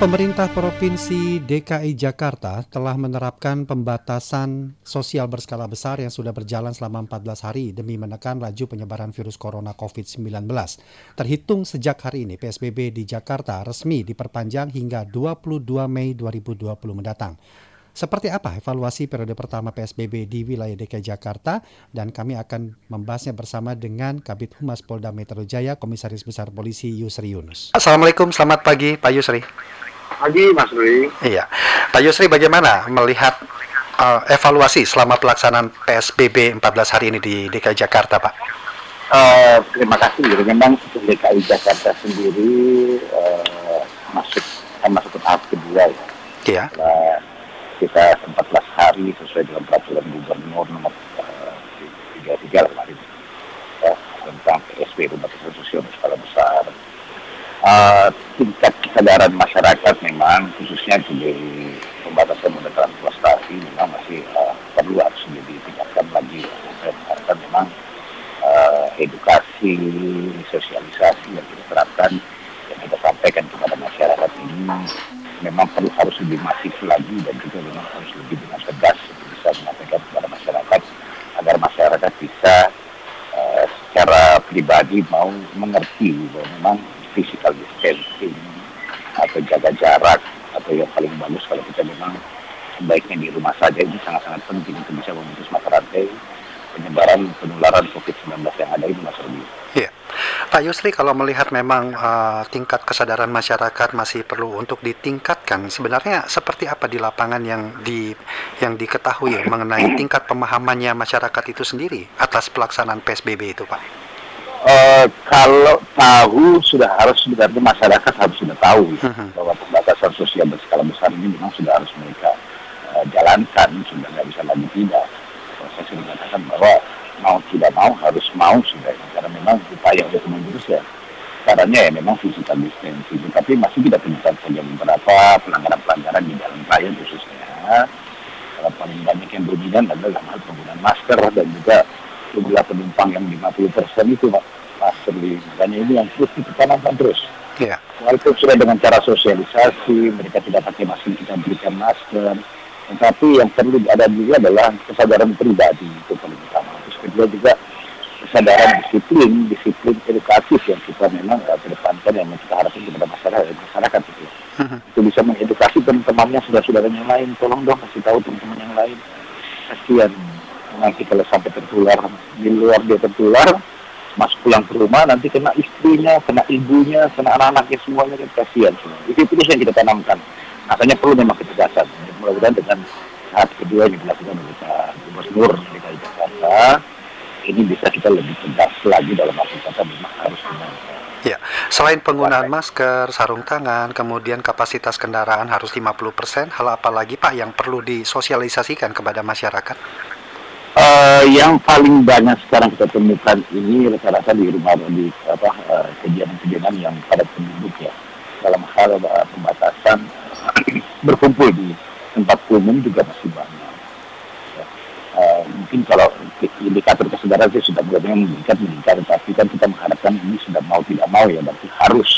pemerintah Provinsi DKI Jakarta telah menerapkan pembatasan sosial berskala besar yang sudah berjalan selama 14 hari demi menekan laju penyebaran virus corona COVID-19. Terhitung sejak hari ini, PSBB di Jakarta resmi diperpanjang hingga 22 Mei 2020 mendatang. Seperti apa evaluasi periode pertama PSBB di wilayah DKI Jakarta dan kami akan membahasnya bersama dengan Kabit Humas Polda Metro Jaya Komisaris Besar Polisi Yusri Yunus. Assalamualaikum, selamat pagi Pak Yusri pagi Mas Rui. Iya, Pak Yusri bagaimana melihat uh, evaluasi selama pelaksanaan PSBB 14 hari ini di DKI Jakarta, Pak? Uh, terima kasih. Jadi memang DKI Jakarta sendiri uh, masuk kan masuk ke tahap kedua ya. Iya. Kita 14 hari sesuai dengan peraturan gubernur nomor uh, 33 kemarin ya, tentang PSBB pembatasan sosial berskala besar. Uh, tingkat kesadaran masyarakat memang khususnya di pembatasan modal transportasi memang masih uh, perlu harus ditingkatkan lagi. Mengharapkan memang uh, edukasi, sosialisasi yang kita terapkan yang kita sampaikan kepada masyarakat ini memang perlu harus lebih masif lagi dan juga memang harus lebih dengan tegas bisa menyampaikan kepada masyarakat agar masyarakat bisa uh, secara pribadi mau mengerti bahwa memang physical distancing atau jaga jarak atau yang paling bagus kalau kita memang sebaiknya di rumah saja ini sangat-sangat penting untuk bisa memutus mata rantai penyebaran penularan COVID-19 yang ada ini Mas Rudi. Iya. Pak Yusri kalau melihat memang uh, tingkat kesadaran masyarakat masih perlu untuk ditingkatkan, sebenarnya seperti apa di lapangan yang di yang diketahui mengenai tingkat pemahamannya masyarakat itu sendiri atas pelaksanaan PSBB itu, Pak? Uh, kalau tahu sudah harus sebenarnya masyarakat harus sudah tahu ya, bahwa pembatasan sosial berskala besar ini memang sudah harus mereka uh, jalankan sudah nggak bisa lagi tidak. Saya sudah mengatakan bahwa mau tidak mau harus mau sudah. Karena memang upaya untuk menjurus ya caranya ya memang physical distancing. Tapi masih kita temukan saja. Beberapa pelanggaran-pelanggaran di dalam raya khususnya kalau paling banyak yang dominan adalah hal penggunaan masker dan juga jumlah penumpang yang 50 persen itu Pak Serli. Makanya ini yang terus kita tanamkan terus. Yeah. Walaupun sudah dengan cara sosialisasi, mereka tidak pakai masker, kita berikan masker. Tetapi yang perlu ada juga adalah kesadaran pribadi itu paling utama. Terus kedua juga kesadaran disiplin, disiplin edukatif yang kita memang uh, kedepankan yang kita harapkan kepada masyarakat, masyarakat itu. Uh-huh. Itu bisa mengedukasi teman-temannya, sudah-saudaranya yang lain. Tolong dong kasih tahu teman-teman yang lain. Kasihan nanti kalau sampai tertular di luar dia tertular masuk pulang ke rumah nanti kena istrinya kena ibunya kena anak-anaknya semuanya kan kasihan semua. Itu terus yang kita tanamkan. Makanya perlu memang ketegasan. Mudah-mudahan dengan tahap kedua yang dilakukan oleh Pak Gubernur DKI Jakarta ini bisa kita lebih tegas lagi dalam kata memang harus benar Ya, selain penggunaan masker, sarung tangan, kemudian kapasitas kendaraan harus 50%, hal apa lagi Pak yang perlu disosialisasikan kepada masyarakat? Uh, yang paling banyak sekarang kita temukan ini rata-rata di rumah di apa uh, kejadian-kejadian yang pada penduduk ya dalam hal uh, pembatasan berkumpul di tempat umum juga masih banyak. Ya. Uh, mungkin kalau indikator kesadaran sih sudah mulai meningkat meningkat, tapi kan kita mengharapkan ini sudah mau tidak mau ya berarti harus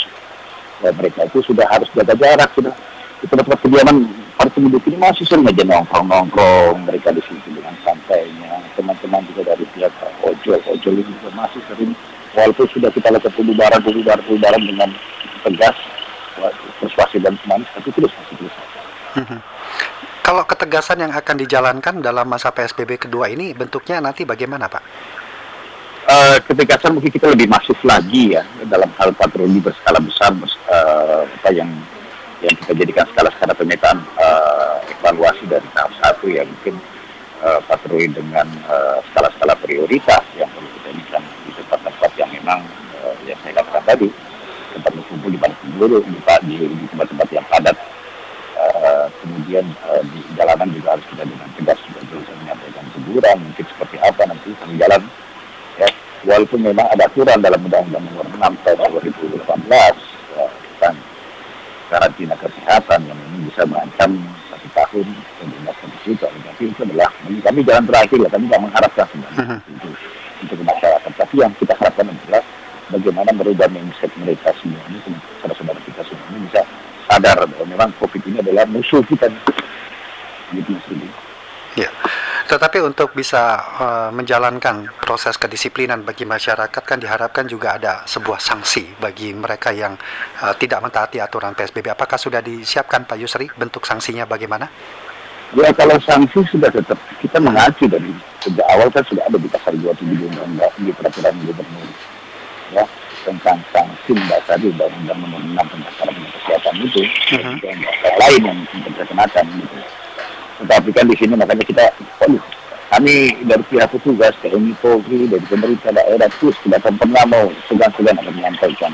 ya, mereka itu sudah harus jaga jarak sudah di tempat-tempat kediaman para penduduk ini masih sering aja nongkrong-nongkrong mereka di sini santainya teman-teman juga dari pihak ojol ojol ini juga masih sering walaupun sudah kita lakukan pembubaran pembubaran pembubaran dengan tegas persuasi dan semanis tapi terus masih terus mhm. kalau ketegasan yang akan dijalankan dalam masa PSBB kedua ini bentuknya nanti bagaimana Pak? Uh, ketegasan mungkin kita lebih masif lagi ya dalam hal patroli berskala besar uh, apa yang yang kita jadikan skala-skala pemetaan uh, evaluasi dari tahap satu ya mungkin uh, patroli dengan uh, skala-skala prioritas yang perlu kita jadikan di tempat-tempat yang memang uh, yang saya katakan tadi. Tempat berkumpul di pada penduduk di, tempat-tempat yang padat. Uh, kemudian uh, di jalanan juga harus kita dengan tegas juga bisa menyampaikan teguran mungkin seperti apa nanti kami jalan ya walaupun memang ada aturan dalam undang-undang nomor 6 tahun 2018 karantina kesehatan yang ini bisa mengancam satu tahun dan satu juta. Tapi itu adalah kami jalan terakhir lah. Kami tidak mengharapkan sebenarnya untuk masyarakat. Tapi yang kita harapkan adalah bagaimana merubah mindset mereka semua ini, saudara-saudara kita semua ini bisa sadar bahwa memang COVID ini adalah musuh kita. Gitu. Ya, tetapi untuk bisa uh, menjalankan proses kedisiplinan bagi masyarakat kan diharapkan juga ada sebuah sanksi bagi mereka yang uh, tidak mentaati aturan PSBB. Apakah sudah disiapkan Pak Yusri bentuk sanksinya bagaimana? Ya kalau sanksi sudah tetap kita mengacu dari sejak awal kan sudah ada di pasal 27 undang-undang di peraturan gubernur. Ya tentang sanksi mendasari undang-undang nomor 6 tentang karantina kesehatan itu uh -huh. dan lain yang kita gitu. Tetapi kan di sini makanya kita oh, kami dari pihak petugas TNI Polri dari pemerintah daerah terus tidak akan pernah mau segan-segan akan menyampaikan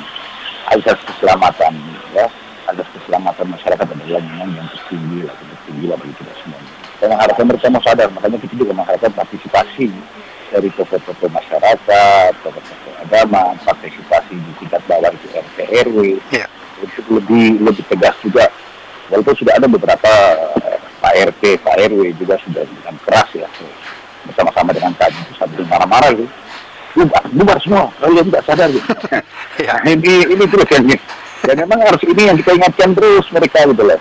asas keselamatan ya asas keselamatan masyarakat adalah yang yang tertinggi lah tertinggi lah bagi kita semua. Dan mengharapkan mereka mau sadar makanya kita juga mengharapkan partisipasi dari tokoh-tokoh masyarakat tokoh-tokoh agama partisipasi di tingkat bawah itu RT RW yeah. untuk lebih lebih tegas juga walaupun sudah ada beberapa Pak RT, Pak RW juga sudah dengan keras ya bersama-sama dengan kami itu sambil marah-marah gitu. Bubar, bubar semua kalian tidak sadar gitu. Ya. ini ini terus yang dan memang harus ini yang kita ingatkan terus mereka gitu loh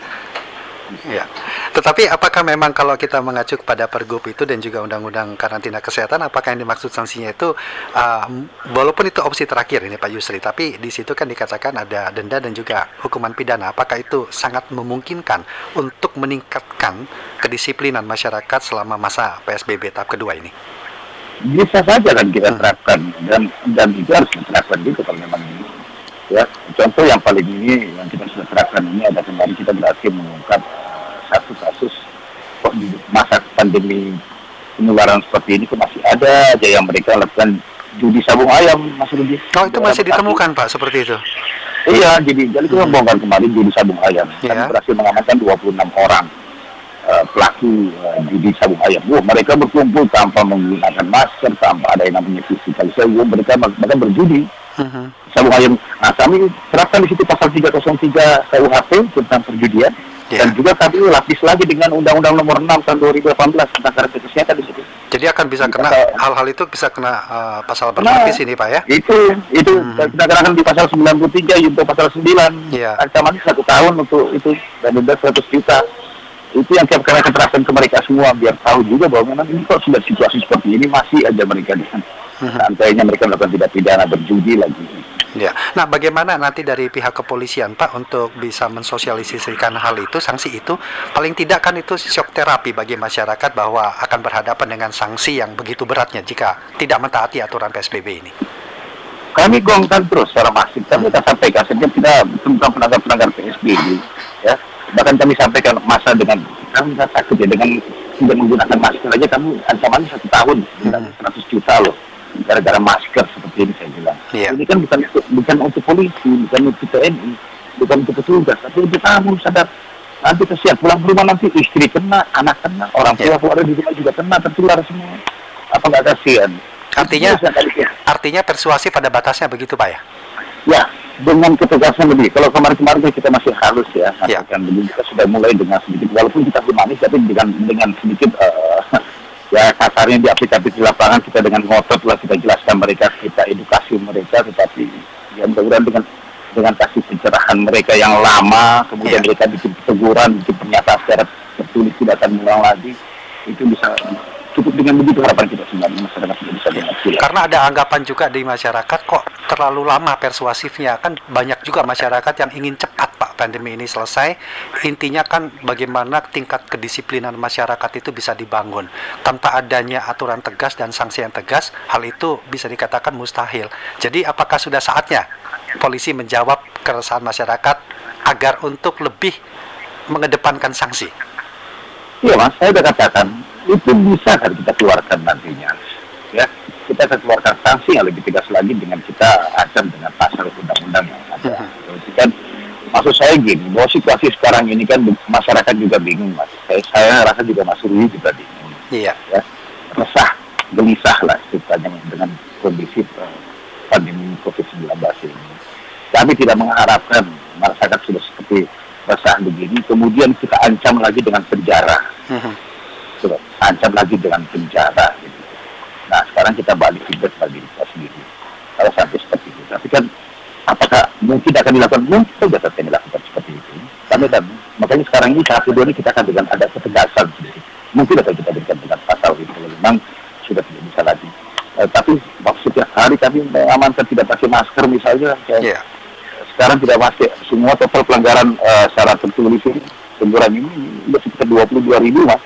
Ya. Tetapi apakah memang kalau kita mengacu kepada Pergub itu dan juga Undang-Undang Karantina Kesehatan, apakah yang dimaksud sanksinya itu, uh, walaupun itu opsi terakhir ini Pak Yusri, tapi di situ kan dikatakan ada denda dan juga hukuman pidana. Apakah itu sangat memungkinkan untuk meningkatkan kedisiplinan masyarakat selama masa PSBB tahap kedua ini? Bisa saja kan kita hmm. terapkan dan dan itu harus diterapkan juga kalau memang ini. Ya, contoh yang paling ini yang kita sudah terapkan ini ada kemarin kita berhasil mengungkap satu kasus kok di masa pandemi penularan seperti ini kok masih ada aja yang mereka lakukan judi sabung ayam Mas Rudi. Oh itu masih ditemukan Pak seperti itu? Iya, jadi jadi kita hmm. bongkar kemarin judi sabung ayam. Yeah. Kami berhasil mengamankan 26 orang uh, pelaku uh, judi sabung ayam. Wah, mereka berkumpul tanpa menggunakan masker, tanpa ada yang namanya physical mereka mereka berjudi. Uh-huh. Sabung ayam. Nah, kami terapkan di situ pasal 303 KUHP tentang perjudian Yeah. Dan juga kami lapis lagi dengan Undang-Undang Nomor 6 tahun 2018 tentang karantina kesehatan di situ. Jadi akan bisa kena hal-hal itu bisa kena uh, pasal berlapis nah, ini Pak ya? Itu itu hmm. kita kenakan di pasal 93 yaitu pasal 9. Yeah. Ancamannya satu tahun untuk itu dan denda 100 juta. Itu yang kita akan terapkan ke mereka semua biar tahu juga bahwa memang ini kok sudah situasi seperti ini masih aja mereka dengan hmm. santainya mereka melakukan tidak pidana berjudi lagi Ya. Nah, bagaimana nanti dari pihak kepolisian Pak untuk bisa mensosialisasikan hal itu, sanksi itu paling tidak kan itu shock terapi bagi masyarakat bahwa akan berhadapan dengan sanksi yang begitu beratnya jika tidak mentaati aturan PSBB ini. Kami gongkan terus secara masif. Kami akan sampaikan setiap kita tentang penanggar-penanggar PSBB, ya. Bahkan kami sampaikan masa dengan kami tidak takut ya dengan tidak menggunakan masker aja kami ancamannya satu tahun, hmm. 100 juta loh gara-gara masker seperti ini saya bilang. Yeah. Ini kan bukan bukan untuk polisi, bukan untuk TNI, bukan untuk petugas, tapi untuk kamu sadar nanti kesian pulang ke rumah nanti istri kena, anak kena, orang tua yeah. keluarga di rumah juga kena tertular semua. Apa nggak kasihan? Artinya, artinya persuasi pada batasnya begitu pak ya? Ya, dengan ketegasan lebih. Kalau kemarin-kemarin kita masih halus ya, yeah. kan kita sudah mulai dengan sedikit, walaupun kita manis, tapi dengan dengan sedikit uh, ya kasarnya di aplikasi di lapangan kita dengan ngotot lah kita jelaskan mereka kita edukasi mereka tetapi ya mudah-mudahan dengan dengan kasih pencerahan mereka yang lama kemudian yeah. mereka bikin teguran bikin pernyataan secara tertulis tidak akan mengulang lagi itu bisa cukup dengan begitu harapan kita sebenarnya masyarakat tidak bisa dengan Karena ada anggapan juga di masyarakat kok terlalu lama persuasifnya kan banyak juga masyarakat yang ingin cepat pandemi ini selesai. Intinya kan bagaimana tingkat kedisiplinan masyarakat itu bisa dibangun tanpa adanya aturan tegas dan sanksi yang tegas. Hal itu bisa dikatakan mustahil. Jadi apakah sudah saatnya polisi menjawab keresahan masyarakat agar untuk lebih mengedepankan sanksi? Iya mas, saya sudah katakan itu bisa kan kita keluarkan nantinya ya kita akan keluarkan sanksi yang lebih tegas lagi dengan kita ancam dengan pasal undang-undang yang ada itu kan maksud saya gini bahwa situasi sekarang ini kan masyarakat juga bingung mas. Saya, saya rasa juga mas Rui juga bingung. Iya. Ya resah gelisah lah ceritanya dengan kondisi uh, pandemi COVID-19 ini. Kami tidak mengharapkan masyarakat sudah seperti resah begini. Kemudian kita ancam lagi dengan penjara. -huh ancam lagi dengan penjara gitu. Nah sekarang kita balik feedback bagi kita sendiri kalau sampai seperti itu. Tapi kan apakah mungkin akan dilakukan? Mungkin saja tetap dilakukan seperti itu. Kami Medan. Makanya sekarang ini satu dua ini kita akan dengan ada ketegasan sedikit. Mungkin akan kita berikan dengan pasal itu kalau memang sudah tidak bisa lagi. Uh, tapi setiap hari kami mengamankan tidak pakai masker misalnya. Kayak yeah. Sekarang tidak pakai semua total pelanggaran uh, secara tertulis ini teguran ini sudah sekitar 22 ribu mas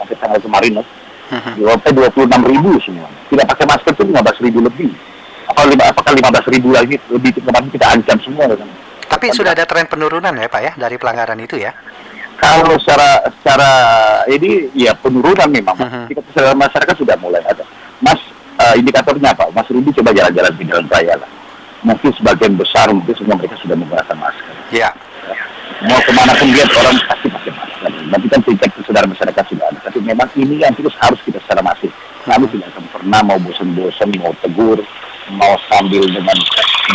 sampai tanggal kemarin mas. Uh-huh. dua puluh enam ribu semua. Tidak pakai masker itu 15 ribu lebih. Apa lima, apakah 15 ribu lagi lebih kemarin kita ancam semua kan? Tapi sudah ada tren penurunan ya Pak ya dari pelanggaran itu ya? Kalau secara secara ini ya penurunan memang. Uh-huh. Secara masyarakat sudah mulai ada. Mas uh, indikatornya apa? Mas Rudi coba jalan-jalan di jalan raya lah. Mungkin sebagian besar mungkin semua mereka sudah menggunakan masker. Ya. Mau ke mana pun lihat orang pasti pakai masker. Tapi kan tingkat kesadaran masyarakat sudah ada. Tapi memang ini yang terus harus kita secara masif. Kami tidak akan pernah mau bosan-bosan, mau tegur, mau sambil dengan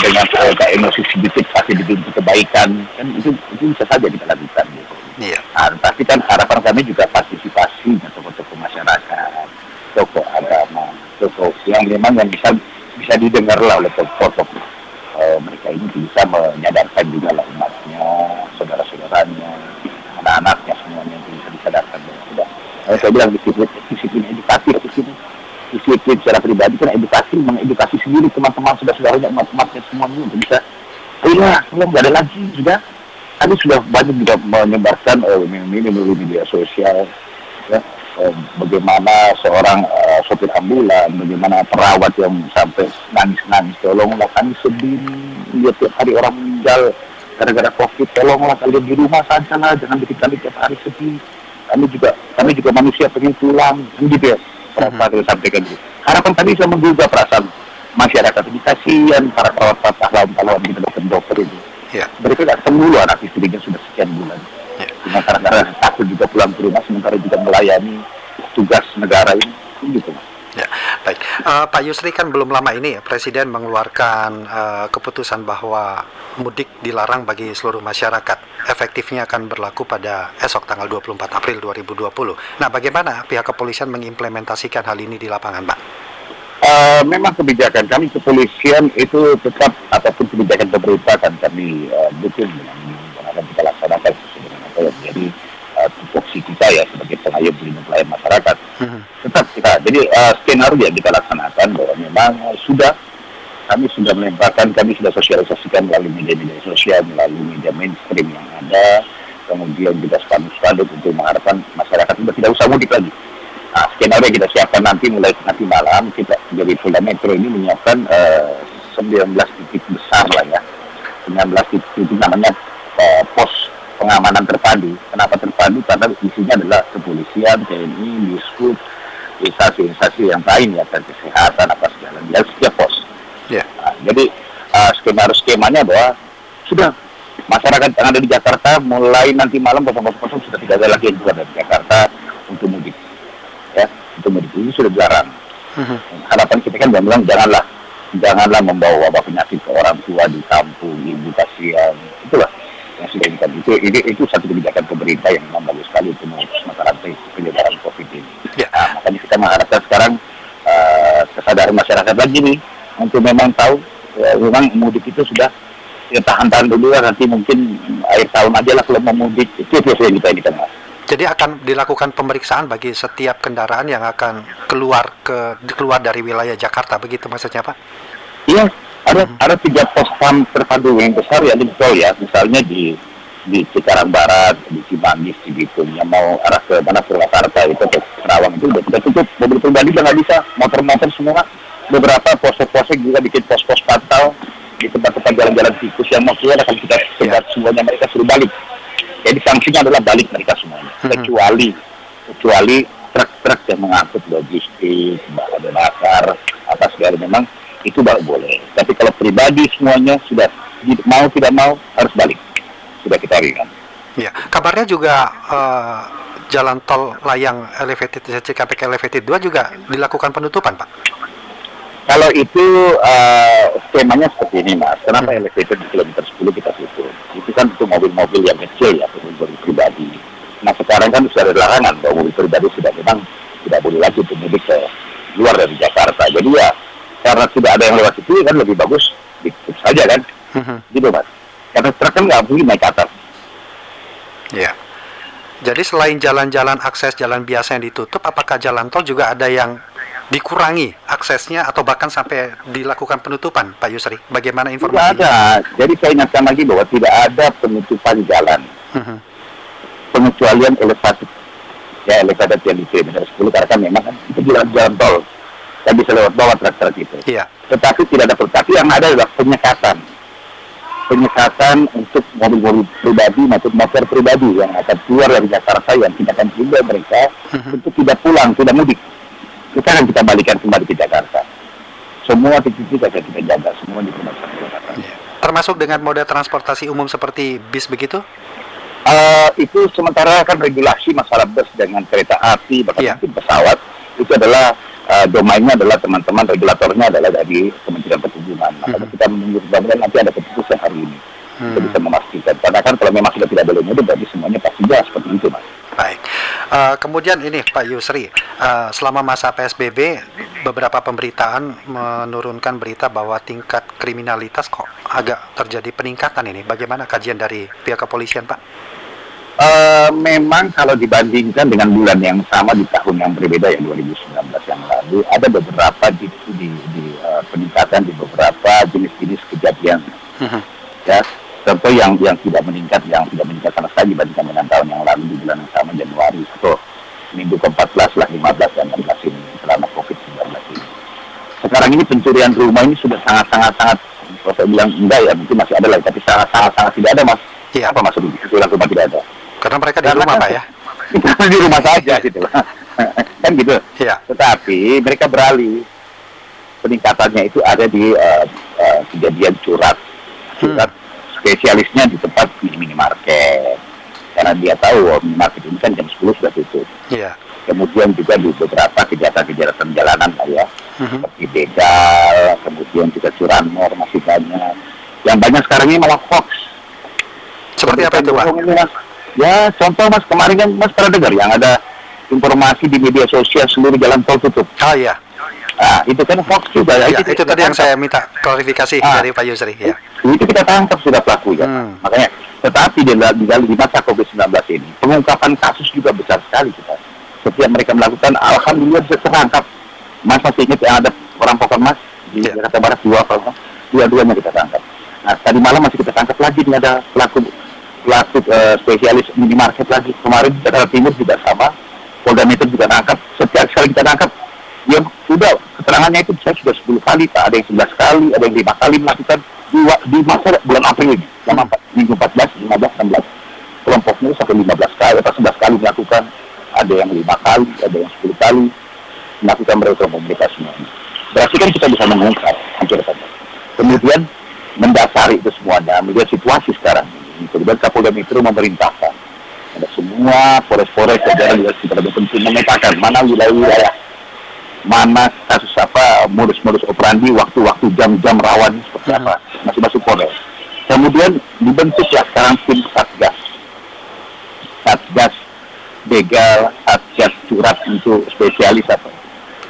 dengan uh, emosi sedikit pasti bikin kebaikan kan itu itu bisa saja kita lakukan gitu. Iya. Nah, tapi kan harapan kami juga partisipasi tokoh-tokoh masyarakat, tokoh agama, tokoh yang memang yang bisa bisa didengar lah oleh tokoh-tokoh uh, mereka ini bisa menyadarkan juga lah umatnya, saudara-saudaranya, anak-anaknya semuanya bisa disadarkan. Sudah. Saya bilang disiplin, disiplin disiplin secara pribadi kan edukasi mengedukasi sendiri teman-teman sudah saudaranya umat-umatnya semuanya untuk bisa ayolah tolong nggak ada lagi sudah. Kami sudah banyak juga menyebarkan uh, ini melalui media sosial ya. Uh, bagaimana seorang uh, sopir ambulan bagaimana perawat yang sampai nangis-nangis tolonglah kami sedih lihat tiap hari orang meninggal gara-gara covid tolonglah kalian di rumah saja lah jangan bikin kami tiap hari sedih. Kami juga kami juga manusia pengen pulang gitu ya perasaan uh-huh. sampaikan itu. Harapan kami bisa menggugah perasaan masyarakat ini kasihan para perawat pahlawan-pahlawan kita dokter-dokter itu. Yeah. Mereka tidak sembuh anak istrinya sudah sekian bulan. Cuma karena takut juga pulang ke rumah sementara juga melayani tugas negara ini. Gitu mas. Ya, baik. Uh, Pak Yusri kan belum lama ini ya Presiden mengeluarkan uh, keputusan bahwa mudik dilarang bagi seluruh masyarakat. Efektifnya akan berlaku pada esok tanggal 24 April 2020. Nah, bagaimana pihak kepolisian mengimplementasikan hal ini di lapangan, Pak? Uh, memang kebijakan kami kepolisian itu tetap ataupun kebijakan pemerintah kan kami uh, dukung dengan akan kita laksanakan sesuai dengan apa yang menjadi uh, tupoksi kita ya sebagai pengayom pelindung pelayan masyarakat. Hmm. Tetap kita, jadi uh, skenario yang kita laksanakan bahwa memang uh, sudah kami sudah melemparkan, kami sudah sosialisasikan melalui media-media sosial, melalui media mainstream yang ada, kemudian juga spanduk-spanduk untuk mengharapkan masyarakat sudah tidak usah mudik lagi. Nah, skenario yang kita siapkan nanti mulai nanti malam kita dari Polda Metro ini menyiapkan uh, 19 titik besar lah ya, 19 titik namanya uh, pos pengamanan terpadu. Kenapa terpadu? Karena isinya adalah kepolisian, TNI, Dishub, instansi-instansi yang lain ya, dan kesehatan apa segala. Dan setiap pos. Yeah. Nah, jadi uh, skema skemanya bahwa sudah masyarakat yang ada di Jakarta mulai nanti malam 00.00 sudah tidak ada lagi yang keluar dari Jakarta untuk mudik. Ya, untuk mudik ini sudah dilarang. Uh-huh. Harapan kita kan bilang janganlah janganlah membawa wabah penyakit ke orang tua di kampung, ibu kasihan. Itulah yang sudah kita itu, itu itu satu kebijakan pemerintah yang memang bagus sekali untuk rantai penyebaran COVID ini. Ya. Nah, makanya kita mengharapkan sekarang uh, kesadaran masyarakat lagi nih untuk memang tahu ya, memang mudik itu sudah ya tahan-tahan dulu lah nanti mungkin akhir tahun aja lah kalau mau mudik itu biasanya kita ini kan Jadi akan dilakukan pemeriksaan bagi setiap kendaraan yang akan keluar ke keluar dari wilayah Jakarta begitu maksudnya Pak? Iya, ada ada tiga pos pam terpadu yang besar ya di ya. Misalnya di di Cikarang Barat, di Cimanggis, di Bitung, yang mau arah ke mana Purwakarta itu ke Kerawang itu udah kita tutup, mobil pribadi udah nggak bisa, motor-motor semua, beberapa pos-pos juga bikin pos-pos pantau di tempat-tempat jalan-jalan tikus yang mau keluar akan kita sebar semuanya mereka suruh balik. Jadi sanksinya adalah balik mereka semuanya, hmm. kecuali kecuali truk-truk yang mengangkut logistik, bahan bakar, apa segala. Memang itu baru boleh. Tapi kalau pribadi semuanya sudah mau tidak mau harus balik. Sudah kita ringan. Ya, kabarnya juga uh, jalan tol layang elevated Cikampek elevated 2 juga dilakukan penutupan, Pak. Kalau itu uh, skemanya seperti ini, Mas. Kenapa hmm. elevated di kilometer 10 kita tutup? Itu kan untuk mobil-mobil yang kecil ya, mobil pribadi. Nah sekarang kan sudah ada larangan bahwa mobil pribadi sudah memang tidak boleh lagi untuk mudik ke luar dari Jakarta. Jadi ya karena tidak ada yang lewat situ kan lebih bagus ditutup saja kan uh-huh. gitu mas karena truk kan nggak mungkin naik ke atas Ya. Jadi selain jalan-jalan akses jalan biasa yang ditutup, apakah jalan tol juga ada yang dikurangi aksesnya atau bahkan sampai dilakukan penutupan, Pak Yusri? Bagaimana Tidak informasinya? ada. Jadi saya ingatkan lagi bahwa tidak ada penutupan jalan. Mhm. Pengecualian elevasi ya elevasi yang di kilometer 10 karena kan memang kan itu jalan jalan tol. Saya bisa lewat bawah truk-truk itu. Iya. Tetapi tidak ada tapi yang ada adalah penyekatan. Penyekatan untuk mobil-mobil pribadi maupun motor pribadi yang akan keluar dari Jakarta yang tindakan juga mereka Mhm. untuk tidak pulang, tidak mudik. Kita akan kita balikan kembali ke Jakarta. Semua titik-titik akan kita jaga, semua di Jakarta. Iya. Termasuk dengan moda transportasi umum seperti bis begitu? Eh, itu sementara kan regulasi masalah bus dengan kereta api bahkan mungkin pesawat itu adalah eh, domainnya adalah teman-teman regulatornya adalah dari Kementerian Perhubungan. Makanya Mhm. kita menunggu mudah-mudahan nanti ada keputusan hari ini. Kita Hmm. bisa memastikan. Karena kan kalau memang sudah tidak boleh mudik berarti semuanya pasti jelas seperti itu mas. Baik. Eh, kemudian ini Pak Yusri, eh, selama masa PSBB beberapa pemberitaan menurunkan berita bahwa tingkat kriminalitas kok agak terjadi peningkatan ini. Bagaimana kajian dari pihak kepolisian, Pak? Eh, memang kalau dibandingkan dengan bulan yang sama di tahun yang berbeda ya 2019 yang lalu ada beberapa di, di, di, eh, peningkatan di beberapa jenis-jenis kejadian Mhm. ya contoh yang yang tidak meningkat yang tidak meningkat sama sekali dibandingkan dengan tahun yang lalu di bulan yang sama Januari atau minggu ke-14 lah 15 dan 16 ini selama COVID-19 ini sekarang ini pencurian rumah ini sudah sangat-sangat sangat kalau saya bilang enggak ya mungkin masih ada lah tapi sangat-sangat sangat tidak ada mas Iya. apa maksudnya pencurian rumah tidak ada Karena mereka di Karena rumah, kan- Pak ya. di rumah saja gitu lah. kan gitu Iya. tetapi mereka beralih peningkatannya itu ada di eh, eh, kejadian curhat curhat spesialisnya di tempat mini minimarket karena dia tahu oh, minimarket ini kan jam 10 sudah tutup Iya. kemudian juga di beberapa kejahatan-kejahatan jalanan lah ya Mhm. seperti begal kemudian juga curanmor masih banyak yang banyak sekarang ini malah hoax Seperti apa itu, Pak? Ini, Mas. Ya, contoh Mas, kemarin kan Mas pernah dengar yang ada informasi di media sosial seluruh jalan tol tutup. Oh iya. Nah, itu kan hoax juga. Ya, itu tadi yang saya minta klarifikasi Ah. dari Pak Yusri ya. Itu kita tangkap sudah pelaku ya. Hmm. Makanya, tetapi di, di, di masa COVID-19 ini, pengungkapan kasus juga besar sekali kita. Setiap mereka melakukan, Alhamdulillah bisa terangkap. Mas masih ingat yang ada perampokan Mas di Ya. Jakarta Barat dua apa? Dua-duanya kita tangkap. Nah, tadi malam masih kita tangkap lagi nih ada pelaku pelaku eh, spesialis minimarket lagi kemarin di Jakarta Timur juga sama Polda Metro juga tangkap setiap kali kita tangkap ya sudah keterangannya itu saya sudah 10 kali pak. Ada yang 11 kali ada yang lima kali melakukan di, di masa bulan April ini. Selama minggu 14, 15, 16 kelompoknya sampai 15 kali atau 11 kali melakukan. Ada yang lima kali ada yang 10 kali melakukan mereka semuanya berarti kan kita bisa mengungkap hampir saja kemudian mendasari itu semuanya melihat situasi sekarang kemudian Kapolda Metro memerintahkan ada semua polres-polres jajaran juga kita penting memetakan mana wilayah-wilayah mana kasus apa modus-modus operandi waktu-waktu jam-jam rawan seperti apa masing-masing polres kemudian dibentuklah sekarang tim satgas. Satgas begal satgas surat untuk spesialis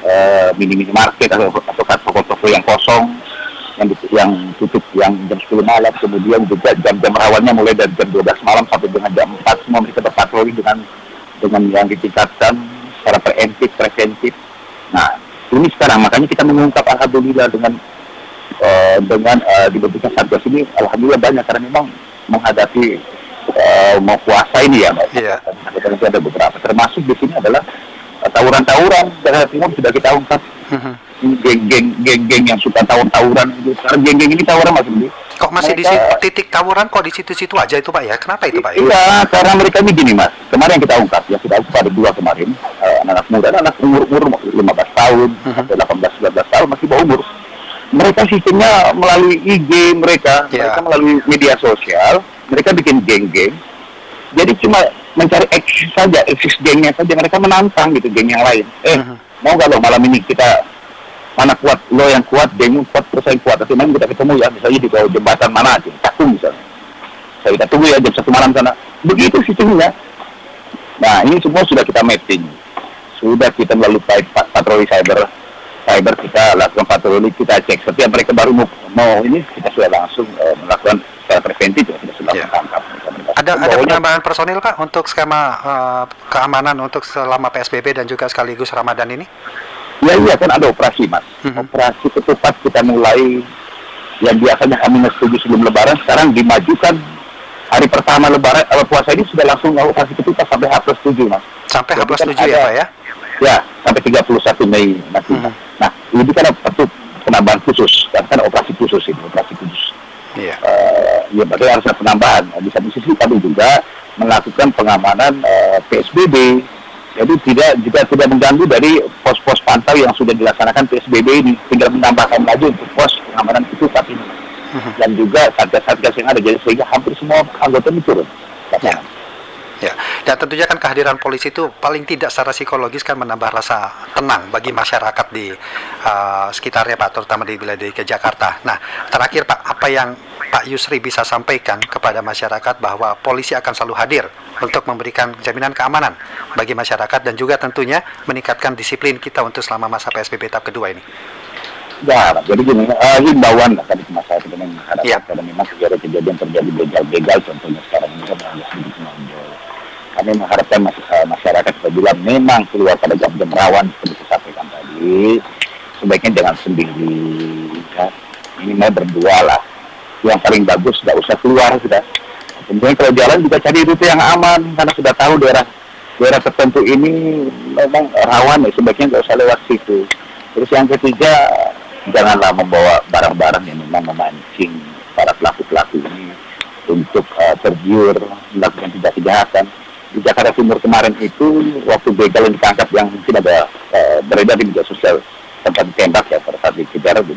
eh, mini-mini market atau atau toko-toko yang kosong yang yang tutup yang jam 10 malam kemudian juga jam-jam rawannya mulai dari jam 12 malam sampai dengan jam 4 semua mereka berpatroli dengan dengan yang ditingkatkan secara preventif preventif nah ini sekarang makanya kita mengungkap alhamdulillah dengan eh, dengan eh, dibentuknya satgas ini alhamdulillah banyak karena memang menghadapi eh, mau puasa ini ya Mbak. Iya. Ada, ada beberapa termasuk di sini adalah tawuran-tawuran Jakarta Timur sudah kita ungkap geng-geng geng-geng yang suka tawuran-tawuran itu sekarang geng-geng ini tawuran mas Budi Kok masih di Mereka- situ, titik tawuran kok di situ-situ aja itu Pak ya? Kenapa itu Pak? Iya, karena mereka ini gini mas. Kemarin kita ungkap, ya kita ungkap ada dua kemarin, eh, anak-anak muda, anak umur umur 15 tahun, Mhm. sampai 18-19 tahun masih bawah umur. Mereka sistemnya melalui IG mereka, Iya. mereka melalui media sosial, mereka bikin geng-geng. Jadi cuma mencari eksis saja, eksis gengnya saja. Mereka menantang gitu geng yang lain. Eh, Mhm. mau gak lo malam ini kita mana kuat lo yang kuat gengmu kuat terus saya kuat tapi malam kita ketemu ya misalnya di bawah jembatan mana aja cakung misalnya saya kita tunggu ya jam satu malam sana begitu sistemnya nah ini semua sudah kita mapping sudah kita melalui pat- pat- patroli cyber cyber kita lakukan patroli kita cek setiap mereka baru mau, mau ini kita sudah langsung eh, melakukan secara preventif kita sudah Ya. tangkap mereka, mereka. Ada Ada ada penambahan personil Pak untuk skema uh, keamanan untuk selama PSBB dan juga sekaligus Ramadan ini? Ya iya kan ada operasi mas. Mm-hmm. Operasi ketupat kita mulai yang biasanya kami setuju sebelum Lebaran sekarang dimajukan hari pertama Lebaran uh, puasa ini sudah langsung operasi ketupat sampai H plus tujuh mas. Sampai H plus kan tujuh ya Pak ya? Ya sampai 31 Mei nanti. Mm-hmm. Nah ini kan satu penambahan khusus kan, kan operasi khusus ini operasi khusus. Iya. Yeah. Uh, ya berarti harus ada penambahan. Di satu sisi kami juga melakukan pengamanan uh, PSBB jadi tidak juga tidak mengganggu dari pos-pos pantau yang sudah dilaksanakan PSBB ini, tinggal menambahkan lagi untuk pos pengamanan itu saat ini. Uh-huh. Dan juga satgas-satgas yang ada, jadi sehingga hampir semua anggota ini turun. Ya. Ya, dan tentunya kan kehadiran polisi itu paling tidak secara psikologis kan menambah rasa tenang bagi masyarakat di uh, sekitarnya Pak, terutama di wilayah DKI Jakarta. Nah, terakhir Pak, apa yang Pak Yusri bisa sampaikan kepada masyarakat bahwa polisi akan selalu hadir untuk memberikan jaminan keamanan bagi masyarakat dan juga tentunya meningkatkan disiplin kita untuk selama masa PSBB tahap kedua ini? Ya, jadi gini, uh, himbauan lah tadi masyarakat dengan masyarakat ya. karena memang kejadian-kejadian terjadi begal-begal contohnya sekarang ini kan sedikit kami mengharapkan eh, masyarakat apabila memang keluar pada jam-jam rawan seperti saya sampaikan tadi. Sebaiknya jangan sendiri ya. minimal berdua lah. Yang paling bagus tidak usah keluar sudah. Kemudian kalau jalan juga cari rute yang aman karena sudah tahu daerah daerah tertentu ini memang rawan ya sebaiknya nggak usah lewat situ. Terus yang ketiga janganlah membawa barang-barang yang memang memancing para pelaku-pelaku ini untuk uh, tergiur melakukan tindak kejahatan di Jakarta Timur kemarin itu waktu begal yang ditangkap yang mungkin ada uh, beredar di media sosial tempat ditembak ya pada saat dikejar itu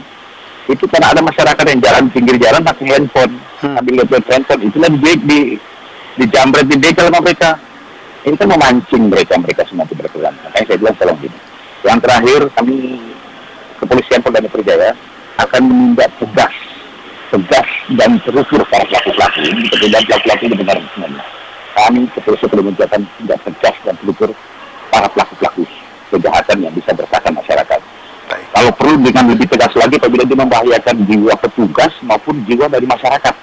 itu karena ada masyarakat yang jalan pinggir jalan pakai handphone hmm. sambil lihat handphone itulah di di di jambret di begal sama mereka. Ini kan memancing mereka mereka semua itu berkelan. Makanya saya bilang tolong ini yang terakhir kami kepolisian Polda Metro Jaya akan menindak tegas tegas dan terukur para pelaku-pelaku ini dan pelaku-pelaku ini benar semuanya kami kepolisian perlu menjadikan tidak tegas dan terukur para pelaku-pelaku kejahatan yang bisa meresahkan masyarakat. Baik. Kalau perlu dengan lebih tegas lagi apabila dia membahayakan jiwa petugas maupun jiwa dari masyarakat,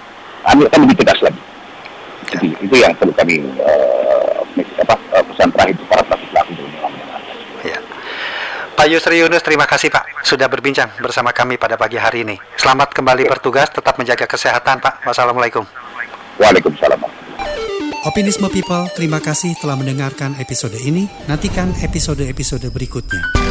kami akan lebih tegas lagi. Ya. Jadi itu yang perlu kami uh, apa, uh, pesan terakhir para pelaku-pelaku ya. Pak Yusri Yunus, terima kasih Pak sudah berbincang bersama kami pada pagi hari ini. Selamat kembali ya. bertugas, tetap menjaga kesehatan Pak. Wassalamualaikum. Waalaikumsalam. Opinisme People, terima kasih telah mendengarkan episode ini. Nantikan episode-episode berikutnya.